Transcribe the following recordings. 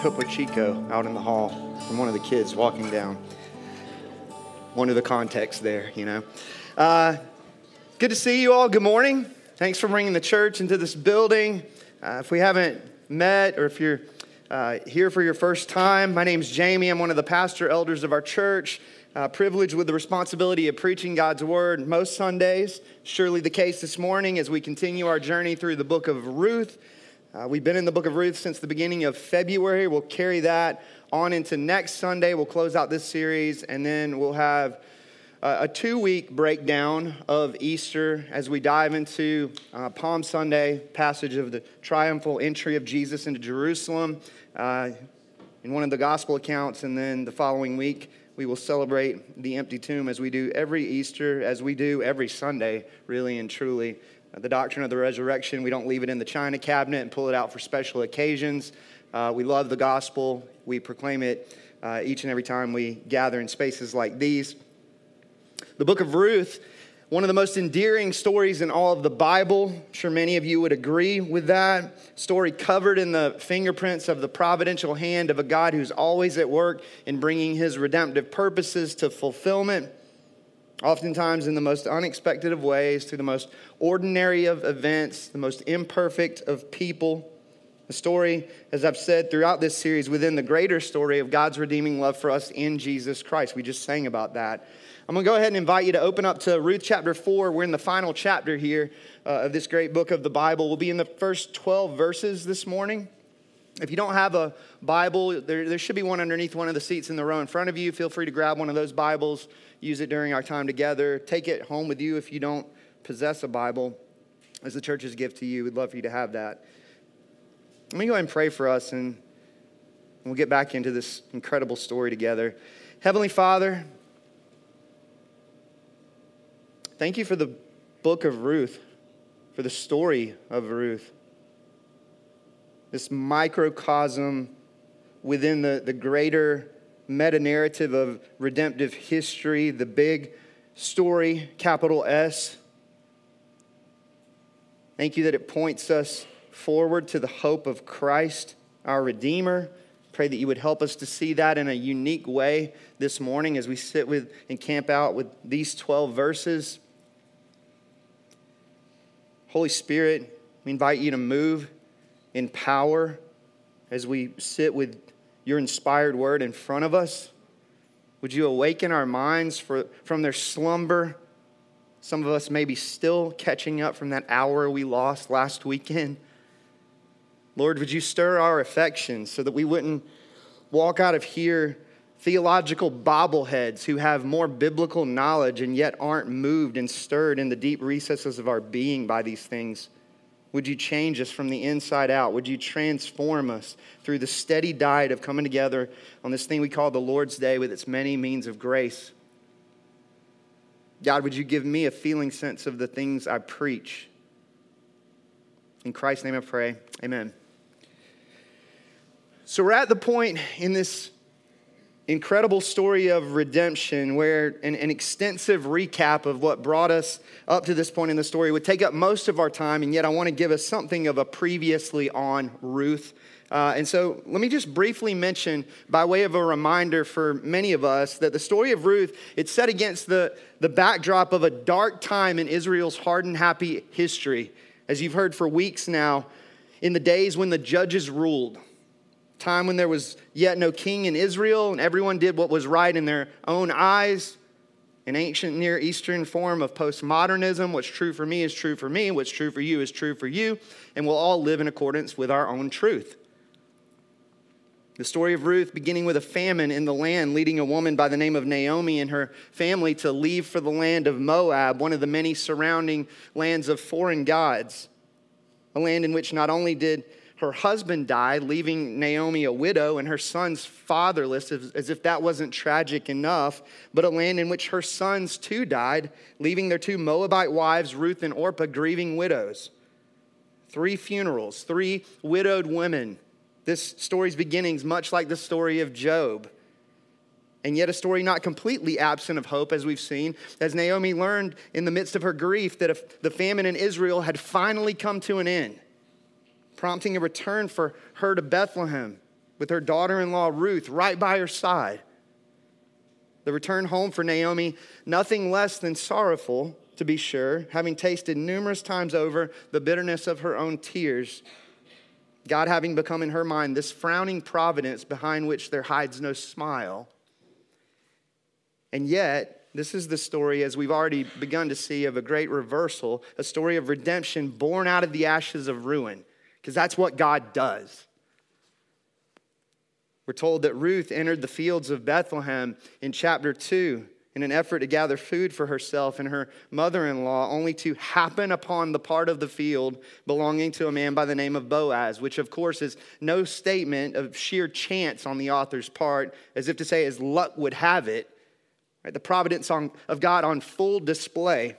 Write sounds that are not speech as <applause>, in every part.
Topo Chico out in the hall from one of the kids walking down. One of the context there, you know. Uh, good to see you all. Good morning. Thanks for bringing the church into this building. Uh, if we haven't met or if you're uh, here for your first time, my name's Jamie. I'm one of the pastor elders of our church. Uh, privileged with the responsibility of preaching God's word most Sundays. Surely the case this morning as we continue our journey through the book of Ruth. Uh, we've been in the book of Ruth since the beginning of February. We'll carry that on into next Sunday. We'll close out this series, and then we'll have uh, a two week breakdown of Easter as we dive into uh, Palm Sunday, passage of the triumphal entry of Jesus into Jerusalem uh, in one of the gospel accounts. And then the following week, we will celebrate the empty tomb as we do every Easter, as we do every Sunday, really and truly. Uh, the doctrine of the resurrection, we don't leave it in the china cabinet and pull it out for special occasions. Uh, we love the gospel. We proclaim it uh, each and every time we gather in spaces like these. The book of Ruth, one of the most endearing stories in all of the Bible. I'm sure many of you would agree with that. Story covered in the fingerprints of the providential hand of a God who's always at work in bringing his redemptive purposes to fulfillment oftentimes in the most unexpected of ways, through the most ordinary of events, the most imperfect of people. The story, as I've said throughout this series, within the greater story of God's redeeming love for us in Jesus Christ. We just sang about that. I'm going to go ahead and invite you to open up to Ruth chapter 4. We're in the final chapter here uh, of this great book of the Bible. We'll be in the first 12 verses this morning. If you don't have a Bible, there, there should be one underneath one of the seats in the row in front of you. Feel free to grab one of those Bibles use it during our time together. Take it home with you if you don't possess a Bible as the church's gift to you. We'd love for you to have that. Let me go ahead and pray for us and we'll get back into this incredible story together. Heavenly Father, thank you for the book of Ruth, for the story of Ruth. This microcosm within the, the greater meta narrative of redemptive history, the big story, capital S. Thank you that it points us forward to the hope of Christ, our Redeemer. Pray that you would help us to see that in a unique way this morning as we sit with and camp out with these 12 verses. Holy Spirit, we invite you to move in power as we sit with your inspired word in front of us? Would you awaken our minds for, from their slumber? Some of us may be still catching up from that hour we lost last weekend. Lord, would you stir our affections so that we wouldn't walk out of here theological bobbleheads who have more biblical knowledge and yet aren't moved and stirred in the deep recesses of our being by these things? Would you change us from the inside out? Would you transform us through the steady diet of coming together on this thing we call the Lord's Day with its many means of grace? God, would you give me a feeling sense of the things I preach? In Christ's name I pray. Amen. So we're at the point in this incredible story of redemption where an, an, extensive recap of what brought us up to this point in the story would take up most of our time, and yet I want to give us something of a previously on Ruth. Uh, and so let me just briefly mention, by way of a reminder for many of us, that the story of Ruth, it's set against the, the backdrop of a dark time in Israel's hard and happy history. As you've heard for weeks now, in the days when the judges ruled, time when there was yet no king in Israel and everyone did what was right in their own eyes. An ancient Near Eastern form of postmodernism. What's true for me is true for me. What's true for you is true for you. And we'll all live in accordance with our own truth. The story of Ruth beginning with a famine in the land, leading a woman by the name of Naomi and her family to leave for the land of Moab, one of the many surrounding lands of foreign gods. A land in which not only did her husband died, leaving Naomi a widow and her sons fatherless, as if that wasn't tragic enough, but a land in which her sons too died, leaving their two Moabite wives, Ruth and Orpah, grieving widows. Three funerals, three widowed women. This story's beginnings, much like the story of Job and yet a story not completely absent of hope, as we've seen, as Naomi learned in the midst of her grief that the famine in Israel had finally come to an end, prompting a return for her to Bethlehem with her daughter in law Ruth right by her side. The return home for Naomi, nothing less than sorrowful, to be sure, having tasted numerous times over the bitterness of her own tears. God having become in her mind this frowning providence behind which there hides no smile and yet, this is the story, as we've already begun to see, of a great reversal, a story of redemption born out of the ashes of ruin, because that's what God does. We're told that Ruth entered the fields of Bethlehem in chapter 2 in an effort to gather food for herself and her mother in law, only to happen upon the part of the field belonging to a man by the name of Boaz, which of course is no statement of sheer chance on the author's part, as if to say, as luck would have it Right? The providence on, of God on full display.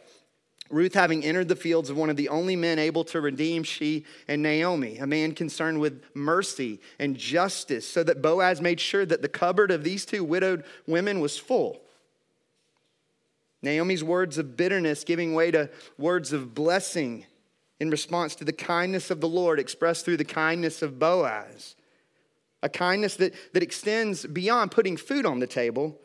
Ruth, having entered the fields of one of the only men able to redeem she and Naomi, a man concerned with mercy and justice, so that Boaz made sure that the cupboard of these two widowed women was full. Naomi's words of bitterness giving way to words of blessing in response to the kindness of the Lord expressed through the kindness of Boaz. A kindness that, that extends beyond putting food on the table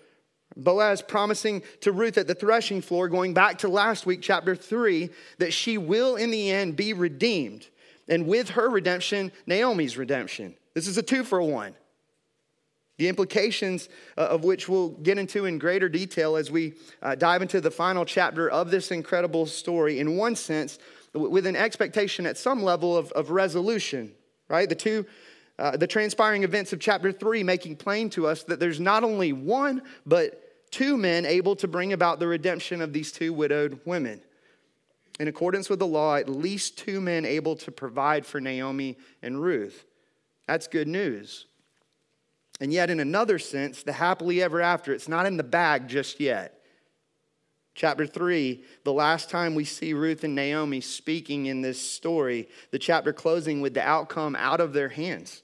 Boaz promising to Ruth at the threshing floor, going back to last week, chapter 3, that she will in the end be redeemed. And with her redemption, Naomi's redemption. This is a two for one. The implications uh, of which we'll get into in greater detail as we uh, dive into the final chapter of this incredible story, in one sense, with an expectation at some level of, of resolution, right? The two uh, the transpiring events of chapter 3 making plain to us that there's not only one, but two men able to bring about the redemption of these two widowed women. In accordance with the law, at least two men able to provide for Naomi and Ruth. That's good news. And yet, in another sense, the happily ever after, it's not in the bag just yet. Chapter 3, the last time we see Ruth and Naomi speaking in this story, the chapter closing with the outcome out of their hands.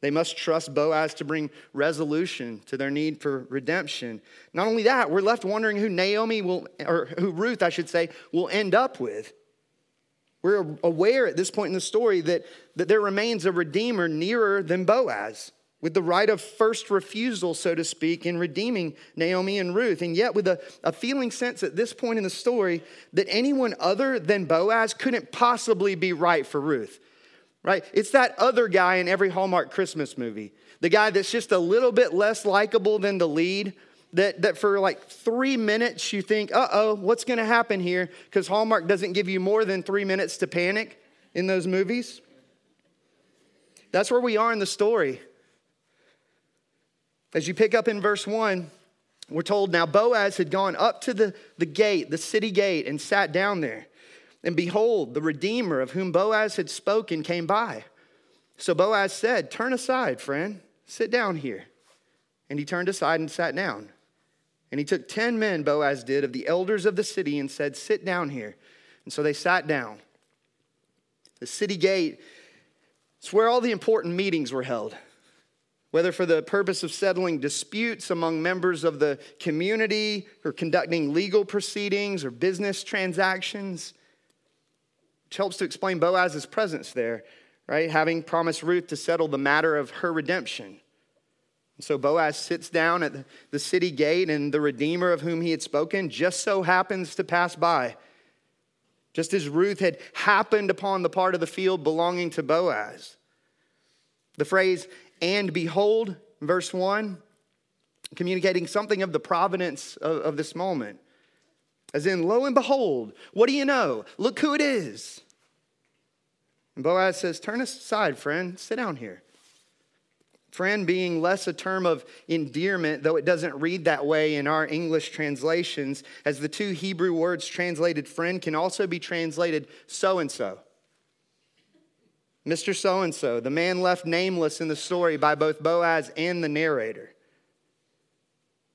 They must trust Boaz to bring resolution to their need for redemption. Not only that, we're left wondering who Naomi will, or who Ruth, I should say, will end up with. We're aware at this point in the story that, that there remains a redeemer nearer than Boaz, with the right of first refusal, so to speak, in redeeming Naomi and Ruth. And yet, with a, a feeling sense at this point in the story that anyone other than Boaz couldn't possibly be right for Ruth right? It's that other guy in every Hallmark Christmas movie. The guy that's just a little bit less likable than the lead. That, that for like three minutes you think, uh oh, what's gonna happen here? Because Hallmark doesn't give you more than three minutes to panic in those movies. That's where we are in the story. As you pick up in verse 1, we're told now Boaz had gone up to the, the gate, the city gate, and sat down there. And behold, the Redeemer of whom Boaz had spoken came by. So Boaz said, Turn aside, friend, sit down here. And he turned aside and sat down. And he took 10 men, Boaz did, of the elders of the city and said, Sit down here. And so they sat down. The city gate, it's where all the important meetings were held, whether for the purpose of settling disputes among members of the community or conducting legal proceedings or business transactions which helps to explain Boaz's presence there, right? Having promised Ruth to settle the matter of her redemption. And so Boaz sits down at the city gate, and the Redeemer of whom he had spoken just so happens to pass by. Just as Ruth had happened upon the part of the field belonging to Boaz. The phrase, and behold, verse 1, communicating something of the providence of, of this moment. As in, lo and behold, what do you know? Look who it is. And Boaz says, Turn aside, friend, sit down here. Friend being less a term of endearment, though it doesn't read that way in our English translations, as the two Hebrew words translated friend can also be translated so and so. Mr. So and so, the man left nameless in the story by both Boaz and the narrator,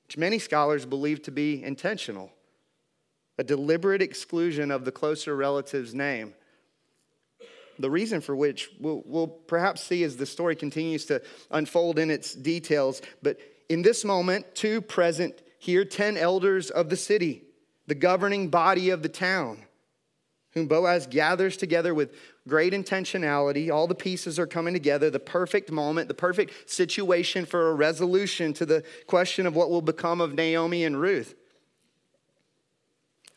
which many scholars believe to be intentional, a deliberate exclusion of the closer relative's name. The reason for which we'll, we'll perhaps see as the story continues to unfold in its details. But in this moment, two present here, 10 elders of the city, the governing body of the town, whom Boaz gathers together with great intentionality. All the pieces are coming together, the perfect moment, the perfect situation for a resolution to the question of what will become of Naomi and Ruth.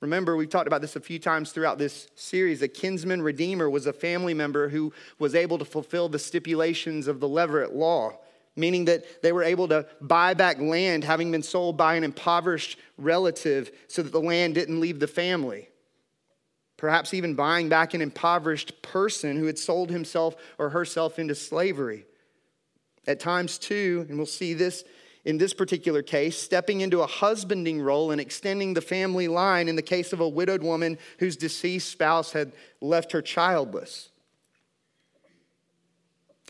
Remember, we've talked about this a few times throughout this series. A kinsman redeemer was a family member who was able to fulfill the stipulations of the Levirate law, meaning that they were able to buy back land having been sold by an impoverished relative so that the land didn't leave the family. Perhaps even buying back an impoverished person who had sold himself or herself into slavery. At times, too, and we'll see this in this particular case, stepping into a husbanding role and extending the family line in the case of a widowed woman whose deceased spouse had left her childless.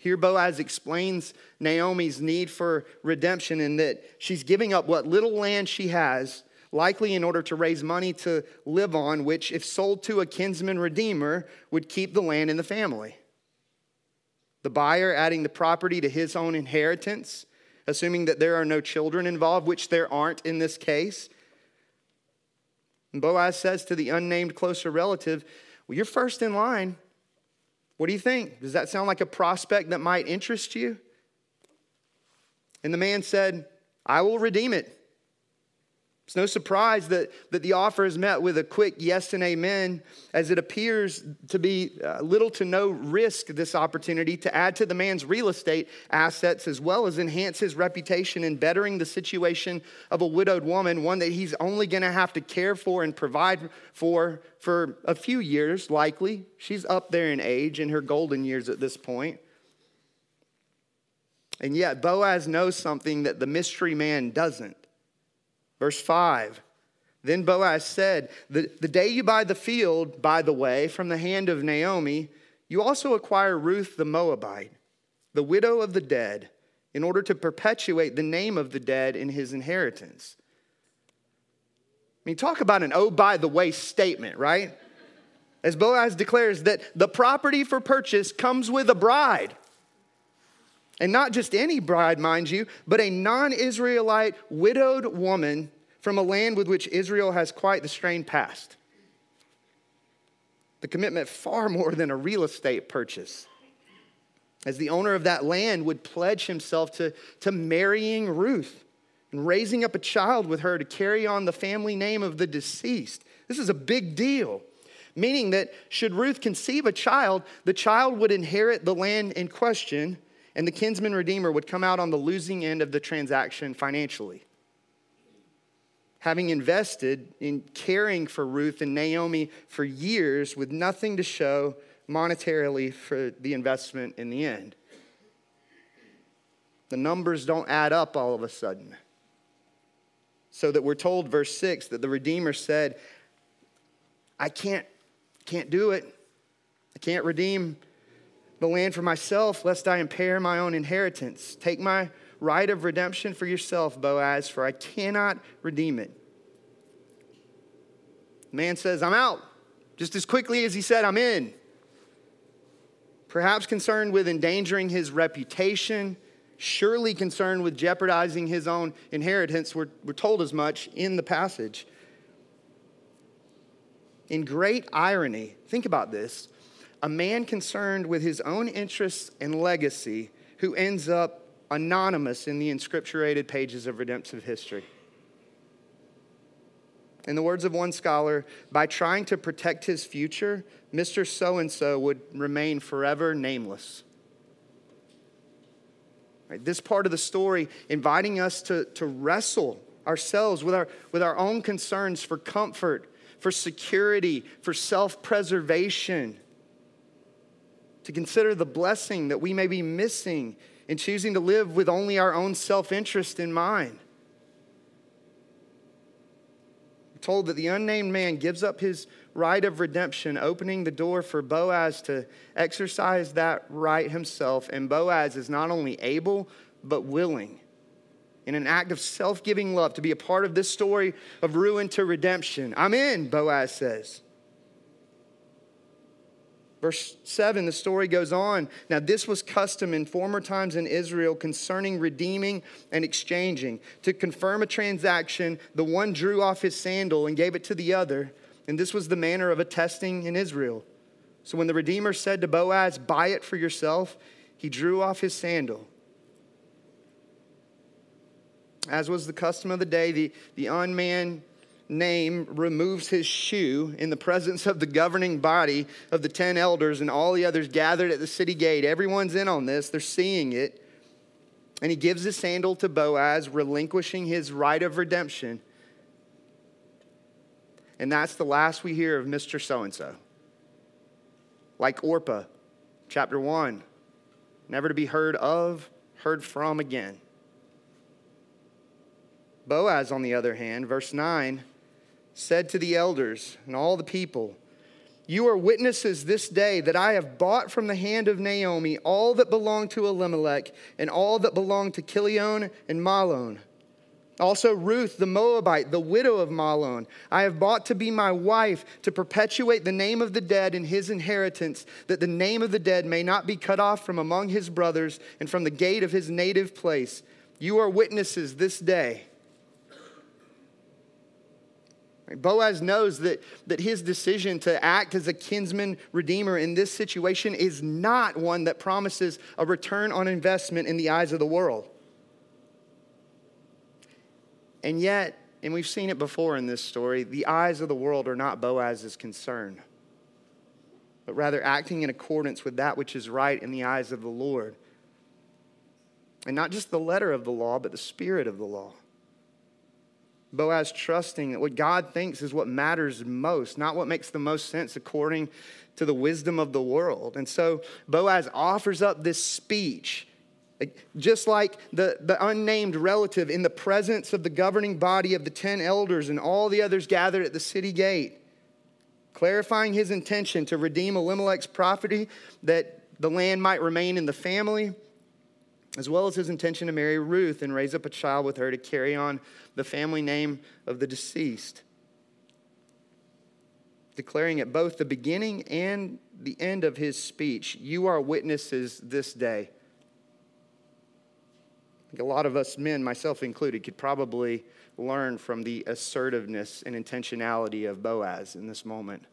Here, Boaz explains Naomi's need for redemption in that she's giving up what little land she has, likely in order to raise money to live on, which, if sold to a kinsman redeemer, would keep the land in the family. The buyer adding the property to his own inheritance assuming that there are no children involved, which there aren't in this case. And Boaz says to the unnamed closer relative, Well, you're first in line. What do you think? Does that sound like a prospect that might interest you? And the man said, I will redeem it. It's no surprise that, that the offer is met with a quick yes and amen, as it appears to be uh, little to no risk, this opportunity to add to the man's real estate assets as well as enhance his reputation in bettering the situation of a widowed woman, one that he's only going to have to care for and provide for for a few years, likely. She's up there in age, in her golden years at this point. And yet, Boaz knows something that the mystery man doesn't. Verse 5 Then Boaz said, the, the day you buy the field, by the way, from the hand of Naomi, you also acquire Ruth the Moabite, the widow of the dead, in order to perpetuate the name of the dead in his inheritance. I mean, talk about an oh, by the way statement, right? As Boaz declares that the property for purchase comes with a bride. And not just any bride, mind you, but a non Israelite widowed woman from a land with which Israel has quite the strained past. The commitment far more than a real estate purchase. As the owner of that land would pledge himself to, to marrying Ruth and raising up a child with her to carry on the family name of the deceased. This is a big deal meaning that should Ruth conceive a child, the child would inherit the land in question and the kinsman redeemer would come out on the losing end of the transaction financially. Having invested in caring for Ruth and Naomi for years with nothing to show monetarily for the investment in the end. The numbers don't add up all of a sudden. So that we're told, verse 6, that the Redeemer said, I can't, can't do it. I can't redeem the land for myself, lest I impair my own inheritance. Take my right of redemption for yourself, Boaz, for I cannot redeem it. The man says, I'm out. Just as quickly as he said, I'm in. Perhaps concerned with endangering his reputation, surely concerned with jeopardizing his own inheritance. We're, we're told as much in the passage. In great irony, think about this a man concerned with his own interests and legacy who ends up anonymous in the inscripturated pages of redemptive history. In the words of one scholar, by trying to protect his future, Mr. So and so would remain forever nameless. Right? This part of the story inviting us to, to wrestle ourselves with our, with our own concerns for comfort, for security, for self preservation, to consider the blessing that we may be missing in choosing to live with only our own self interest in mind. We're told that the unnamed man gives up his right of redemption, opening the door for Boaz to exercise that right himself. And Boaz is not only able, but willing in an act of self giving love to be a part of this story of ruin to redemption. I'm in, Boaz says. Verse 7, the story goes on. Now, this was custom in former times in Israel concerning redeeming and exchanging. To confirm a transaction, the one drew off his sandal and gave it to the other. And this was the manner of attesting in Israel. So when the Redeemer said to Boaz, Buy it for yourself, he drew off his sandal. As was the custom of the day, the, the unmanned name removes his shoe in the presence of the governing body of the 10 elders and all the others gathered at the city gate. Everyone's in on this, they're seeing it. And he gives his sandal to Boaz, relinquishing his right of redemption. And that's the last we hear of Mr. So and so. Like Orpah, chapter 1, never to be heard of, heard from again. Boaz, on the other hand, verse 9, said to the elders and all the people, You are witnesses this day that I have bought from the hand of Naomi all that belonged to Elimelech and all that belonged to Chilion and Mahlon. Also, Ruth the Moabite, the widow of Mahlon, I have bought to be my wife to perpetuate the name of the dead in his inheritance, that the name of the dead may not be cut off from among his brothers and from the gate of his native place. You are witnesses this day. Boaz knows that, that his decision to act as a kinsman redeemer in this situation is not one that promises a return on investment in the eyes of the world. And yet, and we've seen it before in this story, the eyes of the world are not Boaz's concern, but rather acting in accordance with that which is right in the eyes of the Lord. And not just the letter of the law, but the spirit of the law. Boaz trusting that what God thinks is what matters most, not what makes the most sense according to the wisdom of the world. And so Boaz offers up this speech, just like the, the unnamed relative in the presence of the governing body of the 10 elders and all the others gathered at the city gate, clarifying his intention to redeem Elimelech's property that the land might remain in the family as well as his intention to marry Ruth and raise up a child with her to carry on the family name of the deceased. Declaring at both the beginning and the end of his speech, You are witnesses this day. a lot of us men, myself included, could probably learn from the assertiveness and intentionality of Boaz in this moment.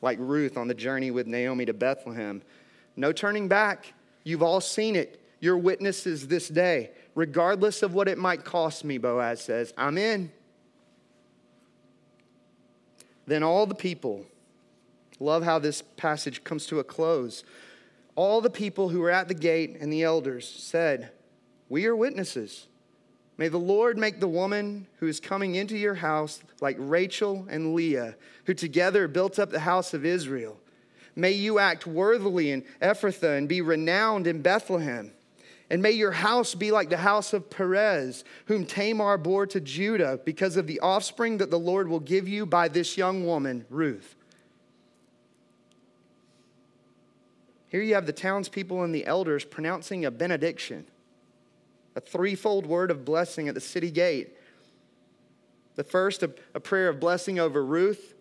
Like Ruth on the journey with Naomi to Bethlehem. No turning back. You've all seen it. You're witnesses this day. Regardless of what it might cost me, Boaz says, I'm in. Then all the people, love how this passage comes to a close. All the people who were at the gate and the elders said, We are witnesses. May the Lord make the woman who is coming into your house like Rachel and Leah, who together built up the house of Israel. May you act worthily in Ephrathah and be renowned in Bethlehem. And may your house be like the house of Perez, whom Tamar bore to Judah, because of the offspring that the Lord will give you by this young woman, Ruth. Here you have the townspeople and the elders pronouncing a benediction, a threefold word of blessing at the city gate. The first, a, a prayer of blessing over Ruth,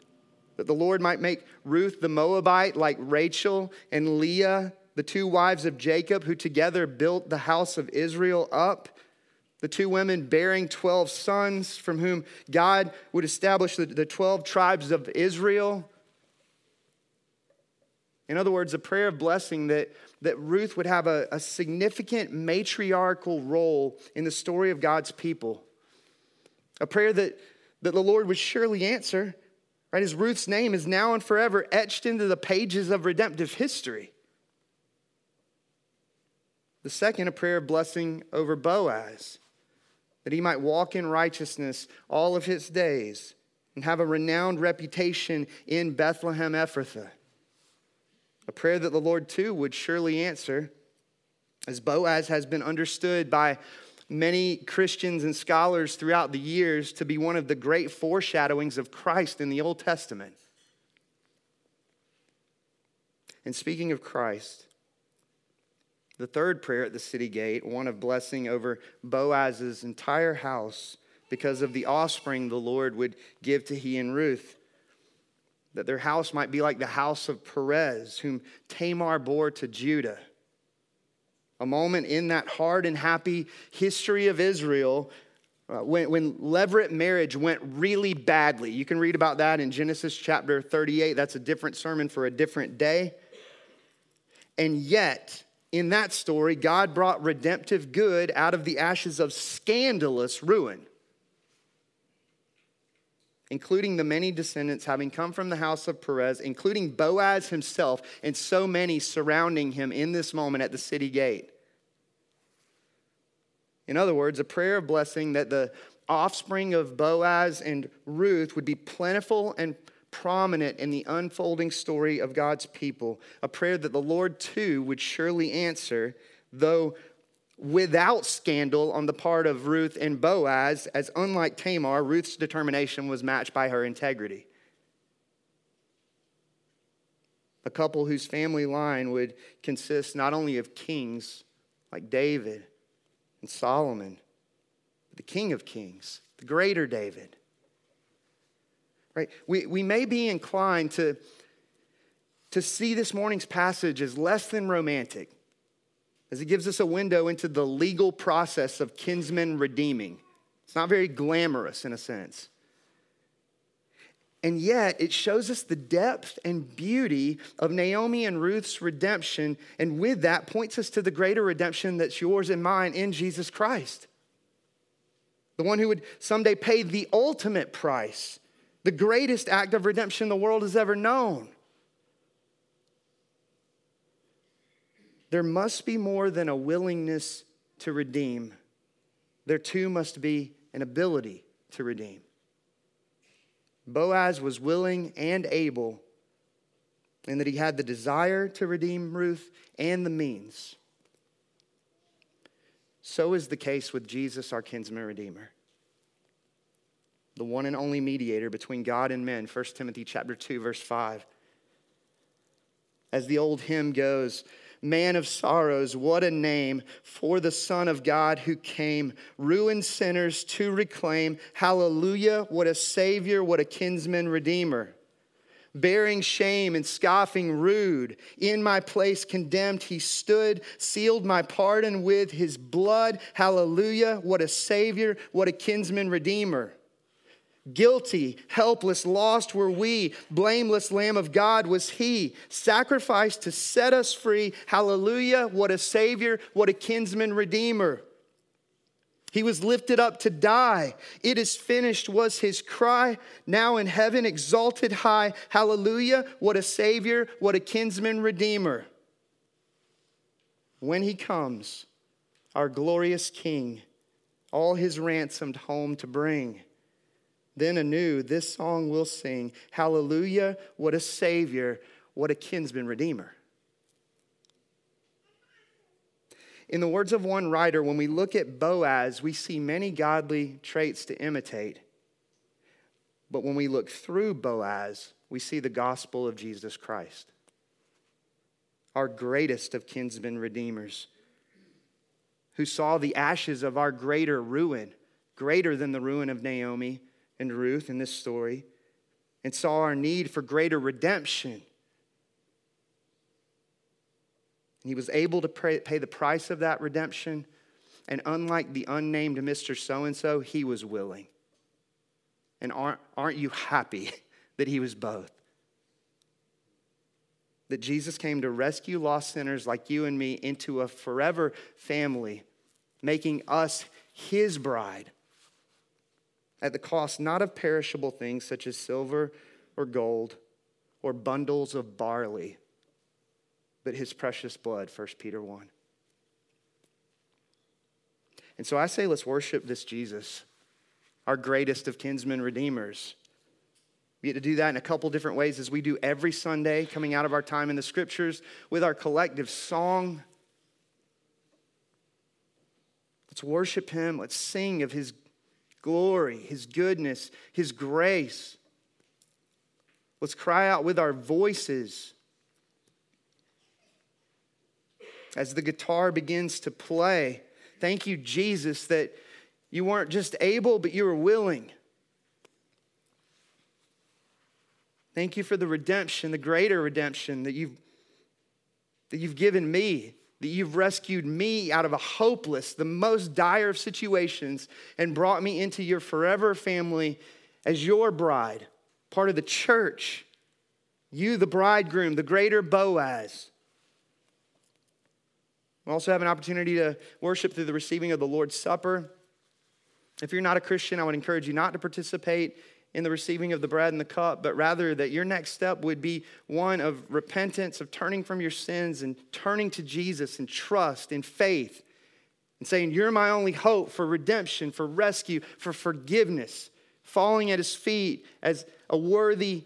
that the Lord might make Ruth the Moabite like Rachel and Leah, the two wives of Jacob, who together built the house of Israel up. The two women bearing 12 sons, from whom God would establish the, the 12 tribes of Israel. In other words, a prayer of blessing that, that Ruth would have a, a significant matriarchal role in the story of God's people. A prayer that, that the Lord would surely answer Right? His Ruth's name is now and forever etched into the pages of redemptive history. The second, a prayer of blessing over Boaz, that he might walk in righteousness all of his days and have a renowned reputation in Bethlehem Ephrathah. A prayer that the Lord too would surely answer, as Boaz has been understood by many Christians and scholars throughout the years to be one of the great foreshadowings of Christ in the Old Testament. And speaking of Christ, the third prayer at the city gate, one of blessing over Boaz's entire house because of the offspring the Lord would give to he and Ruth. That their house might be like the house of Perez, whom Tamar bore to Judah. A moment in that hard and happy history of Israel uh, when, when levirate marriage went really badly. You can read about that in Genesis chapter 38. That's a different sermon for a different day. And yet, in that story, God brought redemptive good out of the ashes of scandalous ruin, including the many descendants having come from the house of Perez, including Boaz himself, and so many surrounding him in this moment at the city gate. In other words, a prayer of blessing that the offspring of Boaz and Ruth would be plentiful and prominent in the unfolding story of God's people, a prayer that the Lord too would surely answer, though without scandal on the part of Ruth and Boaz, as unlike Tamar, Ruth's determination was matched by her integrity. A couple whose family line would consist not only of kings like David and Solomon, but the King of Kings, the greater David right? We, we may be inclined to, to see this morning's passage as less than romantic, as it gives us a window into the legal process of kinsman redeeming. It's not very glamorous in a sense. And yet, it shows us the depth and beauty of Naomi and Ruth's redemption, and with that, points us to the greater redemption that's yours and mine in Jesus Christ. The one who would someday pay the ultimate price the greatest act of redemption the world has ever known. There must be more than a willingness to redeem, there too must be an ability to redeem. Boaz was willing and able, and that he had the desire to redeem Ruth and the means. So is the case with Jesus, our kinsman redeemer the one and only mediator between God and men 1 timothy chapter 2 verse 5 as the old hymn goes man of sorrows what a name for the son of god who came ruined sinners to reclaim hallelujah what a savior what a kinsman redeemer bearing shame and scoffing rude. In my place condemned, he stood, sealed my pardon with his blood. Hallelujah. What a Savior, what a kinsman redeemer. Guilty, helpless, lost were we. Blameless Lamb of God was He, sacrificed to set us free. Hallelujah. What a Savior, what a kinsman redeemer. He was lifted up to die. It is finished was his cry. Now in heaven, exalted high. Hallelujah. What a Savior, what a kinsman redeemer. When he comes, our glorious King, all his ransomed home to bring. Then anew, this song will sing Hallelujah, what a Savior, what a kinsman redeemer. In the words of one writer, when we look at Boaz, we see many godly traits to imitate. But when we look through Boaz, we see the gospel of Jesus Christ, our greatest of kinsmen redeemers, who saw the ashes of our greater ruin, greater than the ruin of Naomi and Ruth in this story and saw our need for greater redemption. And he was able to pay, pay the price of that redemption. And unlike the unnamed Mr. So and so, he was willing. And aren't, aren't you happy <laughs> that he was both? That Jesus came to rescue lost sinners like you and me into a forever family, making us his bride at the cost not of perishable things such as silver or gold or bundles of barley, but his precious blood, 1 Peter 1. And so I say, let's worship this Jesus, our greatest of kinsmen redeemers. We get to do that in a couple different ways as we do every Sunday, coming out of our time in the scriptures with our collective song. Let's worship him. Let's sing of his glory, his goodness, his grace. Let's cry out with our voices as the guitar begins to play. Thank you, Jesus, that you weren't just able, but you were willing. Thank you for the redemption, the greater redemption that you've, that you've given me, that you've rescued me out of a hopeless, the most dire of situations, and brought me into your forever family as your bride, part of the church. You, the bridegroom, the greater Boaz. We also have an opportunity to worship through the receiving of the Lord's Supper. If you're not a Christian, I would encourage you not to participate in the receiving of the bread and the cup, but rather that your next step would be one of repentance, of turning from your sins and turning to Jesus in trust, in faith, and saying, You're my only hope for redemption, for rescue, for forgiveness, falling at his feet as a worthy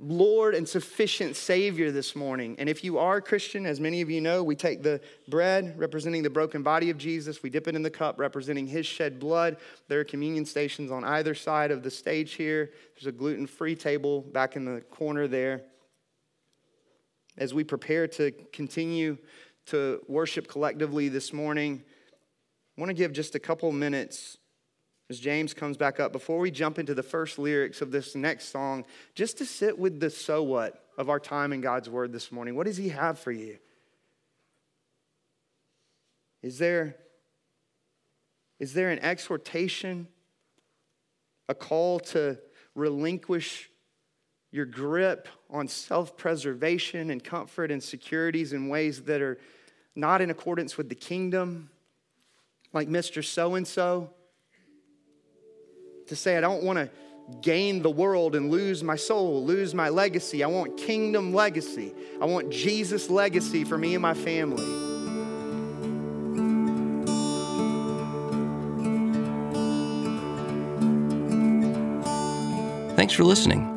Lord and sufficient Savior this morning. And if you are a Christian, as many of you know, we take the bread representing the broken body of Jesus, we dip it in the cup representing his shed blood. There are communion stations on either side of the stage here. There's a gluten free table back in the corner there. As we prepare to continue to worship collectively this morning, I want to give just a couple minutes as James comes back up, before we jump into the first lyrics of this next song, just to sit with the so what of our time in God's Word this morning. What does He have for you? Is there, is there an exhortation, a call to relinquish your grip on self preservation and comfort and securities in ways that are not in accordance with the kingdom, like Mr. So and so? To say, I don't want to gain the world and lose my soul, lose my legacy. I want kingdom legacy. I want Jesus' legacy for me and my family. Thanks for listening.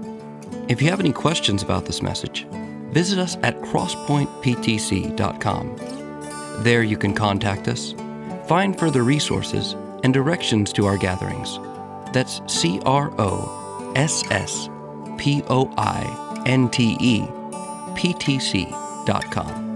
If you have any questions about this message, visit us at crosspointptc.com. There you can contact us, find further resources, and directions to our gatherings. That's C R O S S P O I N T E P T C dot com.